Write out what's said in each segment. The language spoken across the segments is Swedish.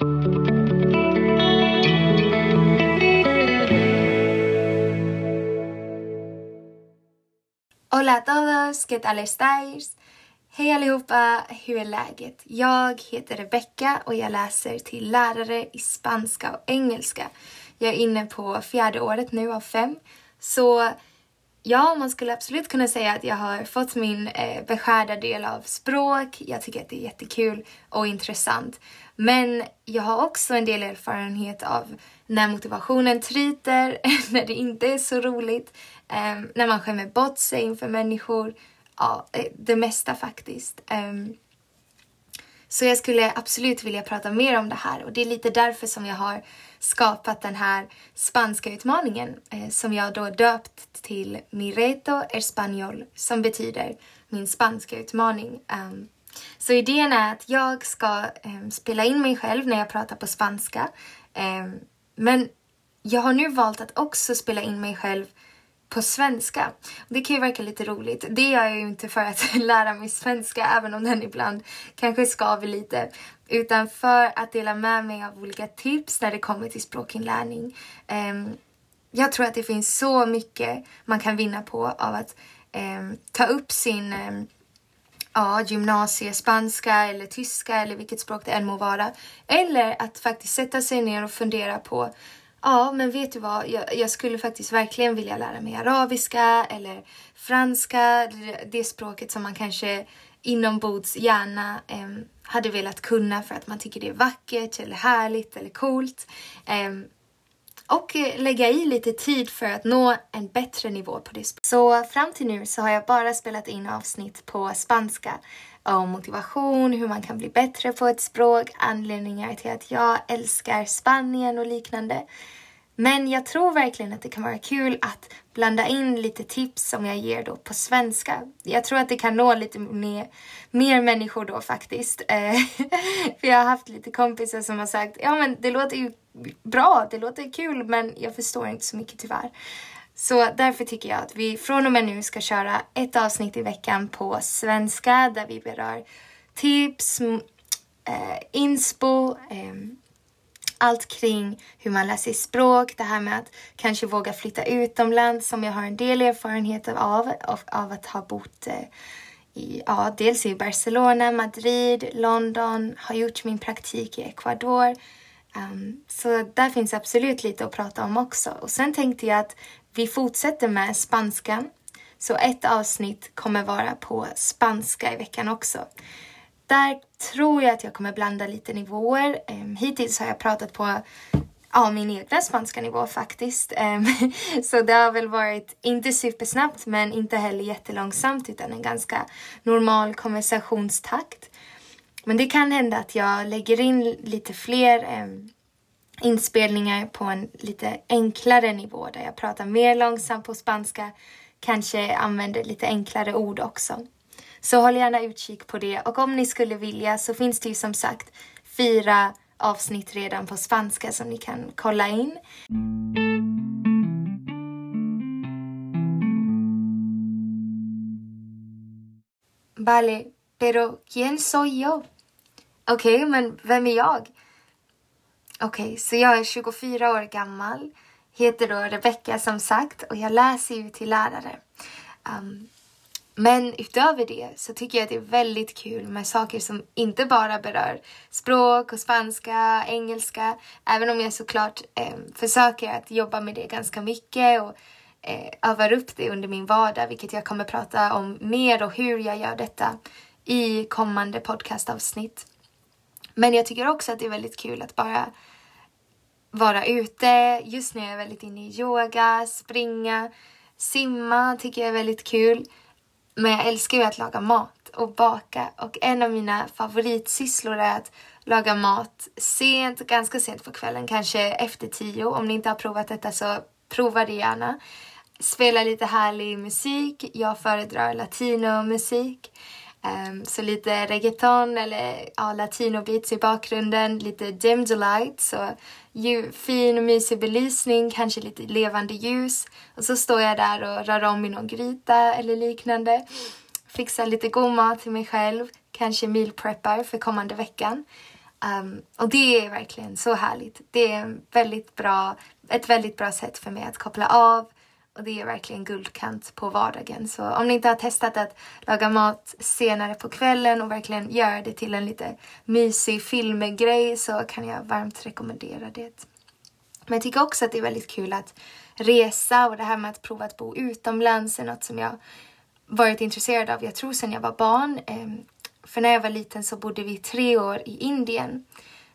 Hola a todos, ¿qué tal estáis? Hej allihopa, hur är läget? Jag heter Rebecca och jag läser till lärare i spanska och engelska. Jag är inne på fjärde året nu av fem. Så ja, man skulle absolut kunna säga att jag har fått min eh, beskärda del av språk. Jag tycker att det är jättekul och intressant. Men jag har också en del erfarenhet av när motivationen tryter, när det inte är så roligt, eh, när man skämmer bort sig inför människor. Ja, eh, det mesta faktiskt. Eh, så jag skulle absolut vilja prata mer om det här och det är lite därför som jag har skapat den här spanska utmaningen eh, som jag då döpt till Mireto Español som betyder min spanska utmaning. Um, så idén är att jag ska um, spela in mig själv när jag pratar på spanska. Um, men jag har nu valt att också spela in mig själv på svenska. Det kan ju verka lite roligt. Det gör jag ju inte för att lära mig svenska, även om den ibland kanske skaver lite. Utan för att dela med mig av olika tips när det kommer till språkinlärning. Ehm, jag tror att det finns så mycket man kan vinna på av att ehm, ta upp sin ehm, ja, gymnasiespanska eller tyska eller vilket språk det än må vara. Eller att faktiskt sätta sig ner och fundera på Ja, men vet du vad? Jag, jag, skulle faktiskt verkligen vilja lära mig arabiska eller franska. Det språket som man kanske inombords gärna eh, hade velat kunna för att man tycker det är vackert eller härligt eller coolt. Ehm, eh, och lägga i lite tid för att nå en bättre nivå på det språket. Så fram till nu så har jag bara spelat in avsnitt på spanska om motivation, hur man kan bli bättre på ett språk, anledningar till att jag älskar Spanien och liknande. Men jag tror verkligen att det kan vara kul att blanda in lite tips som jag ger då på svenska. Jag tror att det kan nå lite mer, mer människor då faktiskt. För jag har haft lite kompisar som har sagt, ja men det låter ju bra, det låter kul men jag förstår inte så mycket tyvärr. Så därför tycker jag att vi från och med nu ska köra ett avsnitt i veckan på svenska där vi berör tips, eh, inspo, eh, allt kring hur man lär sig språk, det här med att kanske våga flytta utomlands som jag har en del erfarenhet av, av, av att ha bott eh, i, ja, dels i Barcelona, Madrid, London, har gjort min praktik i Ecuador. Um, så där finns absolut lite att prata om också. Och sen tänkte jag att vi fortsätter med spanskan. Så ett avsnitt kommer vara på spanska i veckan också. Där tror jag att jag kommer blanda lite nivåer. Um, hittills har jag pratat på ja, min egna spanska nivå faktiskt. Um, så det har väl varit inte supersnabbt men inte heller jättelångsamt utan en ganska normal konversationstakt. Men det kan hända att jag lägger in lite fler eh, inspelningar på en lite enklare nivå där jag pratar mer långsamt på spanska, kanske använder lite enklare ord också. Så håll gärna utkik på det och om ni skulle vilja så finns det ju som sagt fyra avsnitt redan på spanska som ni kan kolla in. Vale, pero quién soy yo? Okej, okay, men vem är jag? Okej, okay, så jag är 24 år gammal, heter då Rebecka som sagt och jag läser ju till lärare. Um, men utöver det så tycker jag att det är väldigt kul med saker som inte bara berör språk och spanska, engelska. Även om jag såklart eh, försöker att jobba med det ganska mycket och eh, övar upp det under min vardag, vilket jag kommer prata om mer och hur jag gör detta i kommande podcastavsnitt. Men jag tycker också att det är väldigt kul att bara vara ute. Just nu är jag väldigt inne i yoga, springa, simma tycker jag är väldigt kul. Men jag älskar ju att laga mat och baka och en av mina favoritsysslor är att laga mat sent, ganska sent på kvällen, kanske efter tio. Om ni inte har provat detta så prova det gärna. Spela lite härlig musik. Jag föredrar latinomusik. Um, så lite reggaeton eller ja, latino beats i bakgrunden, lite dim delight, så ju, fin och mysig belysning, kanske lite levande ljus. Och så står jag där och rör om i någon gryta eller liknande. Fixar lite god mat till mig själv, kanske meal preppar för kommande veckan. Um, och det är verkligen så härligt. Det är väldigt bra, ett väldigt bra sätt för mig att koppla av och det är verkligen guldkant på vardagen. Så om ni inte har testat att laga mat senare på kvällen och verkligen göra det till en lite mysig filmgrej så kan jag varmt rekommendera det. Men jag tycker också att det är väldigt kul att resa och det här med att prova att bo utomlands är något som jag varit intresserad av, jag tror sedan jag var barn. Eh, för när jag var liten så bodde vi tre år i Indien.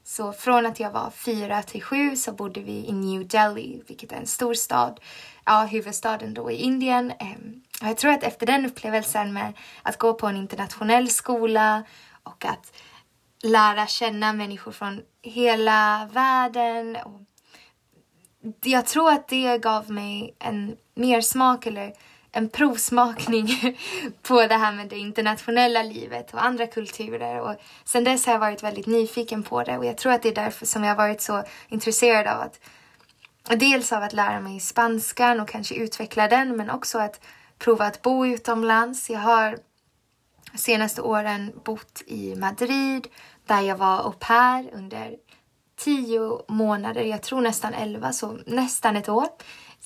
Så från att jag var fyra till sju så bodde vi i New Delhi, vilket är en stor stad, ja, huvudstaden då i Indien. Ehm, och jag tror att efter den upplevelsen med att gå på en internationell skola och att lära känna människor från hela världen. Och jag tror att det gav mig en mer smak eller en provsmakning på det här med det internationella livet och andra kulturer. Och sen dess har jag varit väldigt nyfiken på det och jag tror att det är därför som jag har varit så intresserad av att dels av att lära mig spanskan och kanske utveckla den men också att prova att bo utomlands. Jag har senaste åren bott i Madrid där jag var au pair under tio månader, jag tror nästan elva, så nästan ett år.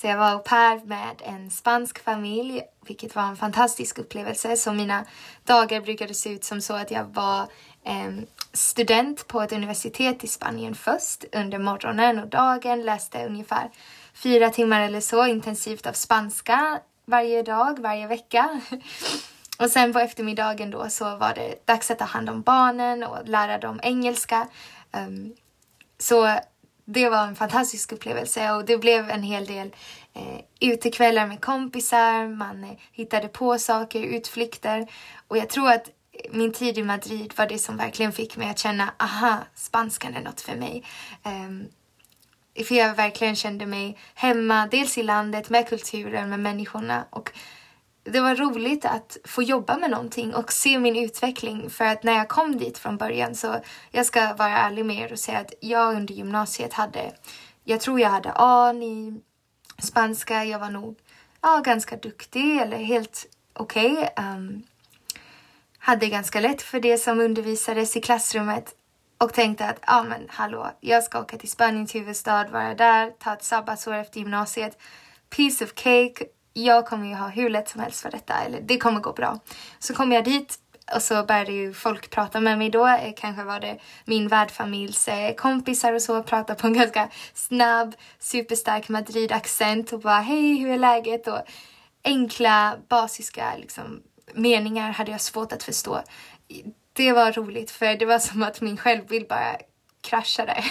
Så jag var au pair med en spansk familj, vilket var en fantastisk upplevelse. Så mina dagar brukade se ut som så att jag var eh, student på ett universitet i Spanien först under morgonen och dagen, läste ungefär fyra timmar eller så intensivt av spanska varje dag, varje vecka. Och sen på eftermiddagen då så var det dags att ta hand om barnen och lära dem engelska. Um, så det var en fantastisk upplevelse och det blev en hel del eh, utekvällar med kompisar, man eh, hittade på saker, utflykter och jag tror att min tid i Madrid var det som verkligen fick mig att känna aha, spanskan är något för mig. Um, för jag verkligen kände mig hemma, dels i landet, med kulturen, med människorna och det var roligt att få jobba med någonting och se min utveckling för att när jag kom dit från början så jag ska vara ärlig med er och säga att jag under gymnasiet hade, jag tror jag hade A i spanska, jag var nog ja, ganska duktig eller helt okej. Okay. Um, hade ganska lätt för det som undervisades i klassrummet och tänkte att ja men hallå, jag ska åka till Spaniens huvudstad, vara där, ta ett sabbatsår efter gymnasiet. Piece of cake, jag kommer ju ha hur lätt som helst för detta, eller det kommer gå bra. Så kom jag dit och så började ju folk prata med mig då. Eh, kanske var det min värdfamiljs eh, kompisar och så pratade på en ganska snabb, superstark Madrid-accent och bara hej, hur är läget? Och enkla, basiska liksom, meningar hade jag svårt att förstå. Det var roligt för det var som att min självbild bara kraschade.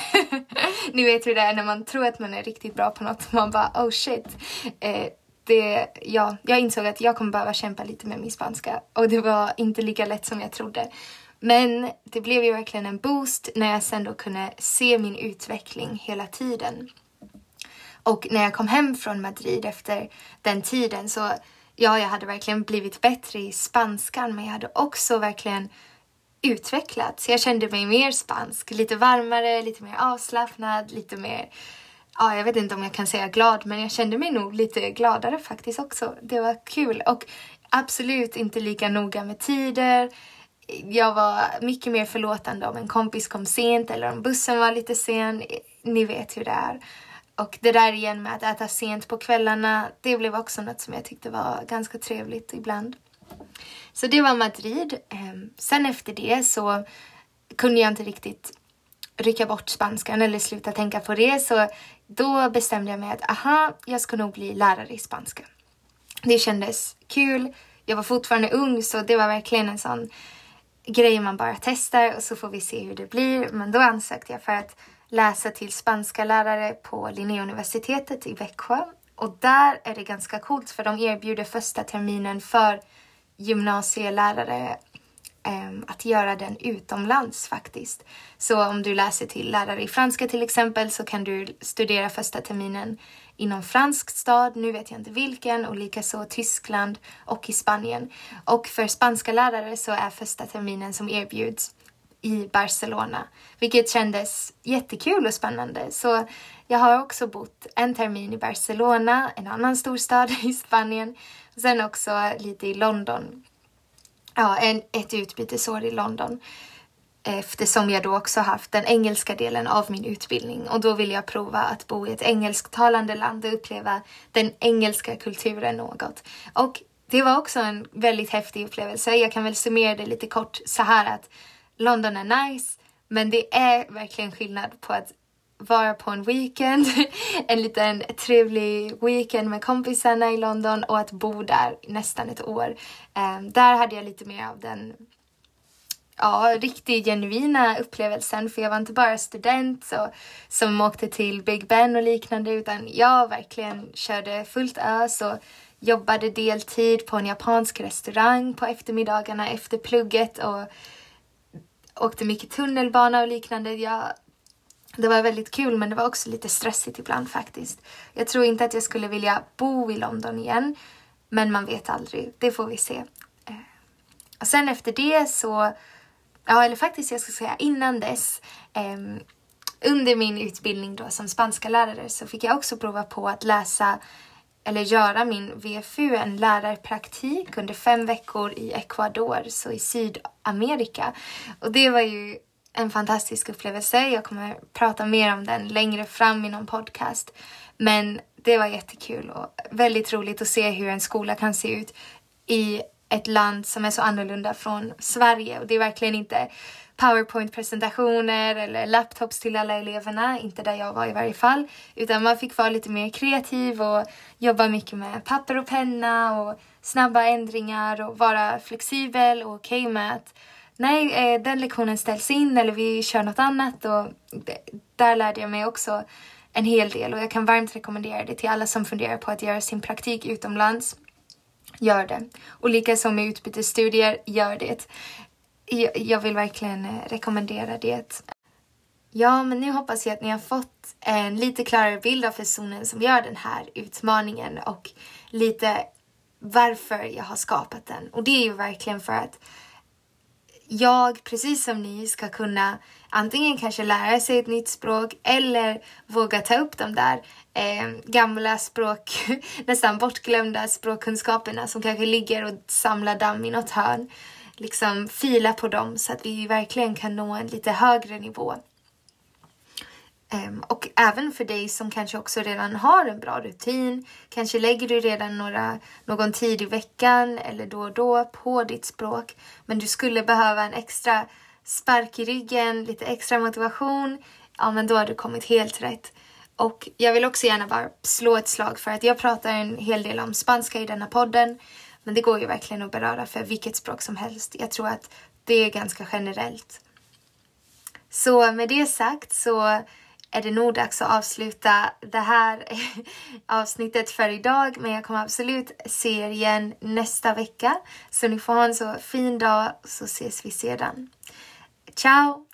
Ni vet hur det är när man tror att man är riktigt bra på något. Man bara oh shit. Eh, det, ja, jag insåg att jag kommer behöva kämpa lite med min spanska och det var inte lika lätt som jag trodde. Men det blev ju verkligen en boost när jag sen då kunde se min utveckling hela tiden. Och när jag kom hem från Madrid efter den tiden så ja, jag hade verkligen blivit bättre i spanskan men jag hade också verkligen utvecklats. Jag kände mig mer spansk, lite varmare, lite mer avslappnad, lite mer ja, jag vet inte om jag kan säga glad, men jag kände mig nog lite gladare faktiskt också. Det var kul och absolut inte lika noga med tider. Jag var mycket mer förlåtande om en kompis kom sent eller om bussen var lite sen. Ni vet hur det är. Och det där igen med att äta sent på kvällarna, det blev också något som jag tyckte var ganska trevligt ibland. Så det var Madrid. Ehm, sen efter det så kunde jag inte riktigt rycka bort spanskan eller sluta tänka på det. Så då bestämde jag mig att aha, jag ska nog bli lärare i spanska. Det kändes kul. Jag var fortfarande ung så det var verkligen en sån grej man bara testar och så får vi se hur det blir. Men då ansökte jag för att läsa till spanska lärare på Linnéuniversitetet i Växjö. Och där är det ganska coolt för de erbjuder första terminen för gymnasielärare Ehm, att göra den utomlands faktiskt. Så om du läser till lärare i franska till exempel så kan du studera första terminen inom fransk stad, nu vet jag inte vilken, och likaså Tyskland och i Spanien. Och för spanska lärare så är första terminen som erbjuds i Barcelona, vilket kändes jättekul och spännande. Så jag har också bott en termin i Barcelona, en annan storstad i Spanien, och sen också lite i London ja, en, ett utbytesår i London. eftersom jag då också haft den engelska delen av min utbildning och då vill jag prova att bo i ett engelsktalande land och uppleva den engelska kulturen något. Och det var också en väldigt häftig upplevelse. Jag kan väl summera det lite kort så här att London är nice, men det är verkligen skillnad på att vara på en weekend, en liten trevlig weekend med kompisarna i London och att bo där nästan ett år. Um, där hade jag lite mer av den ja, riktigt genuina upplevelsen för jag var inte bara student så, som åkte till Big Ben och liknande utan jag verkligen körde fullt ös och jobbade deltid på en japansk restaurang på eftermiddagarna efter plugget och åkte mycket tunnelbana och liknande. Jag, det var väldigt kul men det var också lite stressigt ibland faktiskt. Jag tror inte att jag skulle vilja bo i London igen men man vet aldrig, det får vi se. Eh, och sen efter det så, ja eller faktiskt jag ska säga innan dess eh, under min utbildning då som spanska lärare så fick jag också prova på att läsa eller göra min VFU, en lärarpraktik under fem veckor i Ecuador, så i Sydamerika. Och det var ju en fantastisk upplevelse. Jag kommer prata mer om den längre fram i någon podcast. Men det var jättekul och väldigt roligt att se hur en skola kan se ut i ett land som är så annorlunda från Sverige. Och det är verkligen inte powerpoint-presentationer eller laptops till alla eleverna, inte där jag var i varje fall. Utan man fick vara lite mer kreativ och jobba mycket med papper och penna och snabba ändringar och vara flexibel och okej okay med att nej, eh, den lektionen ställs in eller vi kör något annat och där lärde jag mig också en hel del och jag kan varmt rekommendera det till alla som funderar på att göra sin praktik utomlands. Gör det. Och likaså med utbytesstudier, gör det jag vill verkligen eh, rekommendera det. Ja, men nu hoppas jag att ni har fått en lite klarare bild av personen som gör den här utmaningen och lite varför jag har skapat den. Och det är ju verkligen för att jag, precis som ni, ska kunna antingen kanske lära sig ett nytt språk eller våga ta upp de där eh, gamla språk, nästan bortglömda språkkunskaperna som kanske ligger och samlar damm i något hörn liksom fila på dem så att vi verkligen kan nå en lite högre nivå. Um, och även för dig som kanske också redan har en bra rutin, kanske lägger du redan några, någon tid i veckan eller då och då på ditt språk, men du skulle behöva en extra spark i ryggen, lite extra motivation, ja men då har du kommit helt rätt. Och jag vill också gärna bara slå ett slag för att jag pratar en hel del om spanska i denna podden. Men det går ju verkligen att beröra för vilket språk som helst. Jag tror att det är ganska generellt. Så med det sagt så är det nog dags att avsluta det här avsnittet för idag. Men jag kommer absolut se er igen nästa vecka. Så ni får ha en så fin dag så ses vi sedan. Ciao!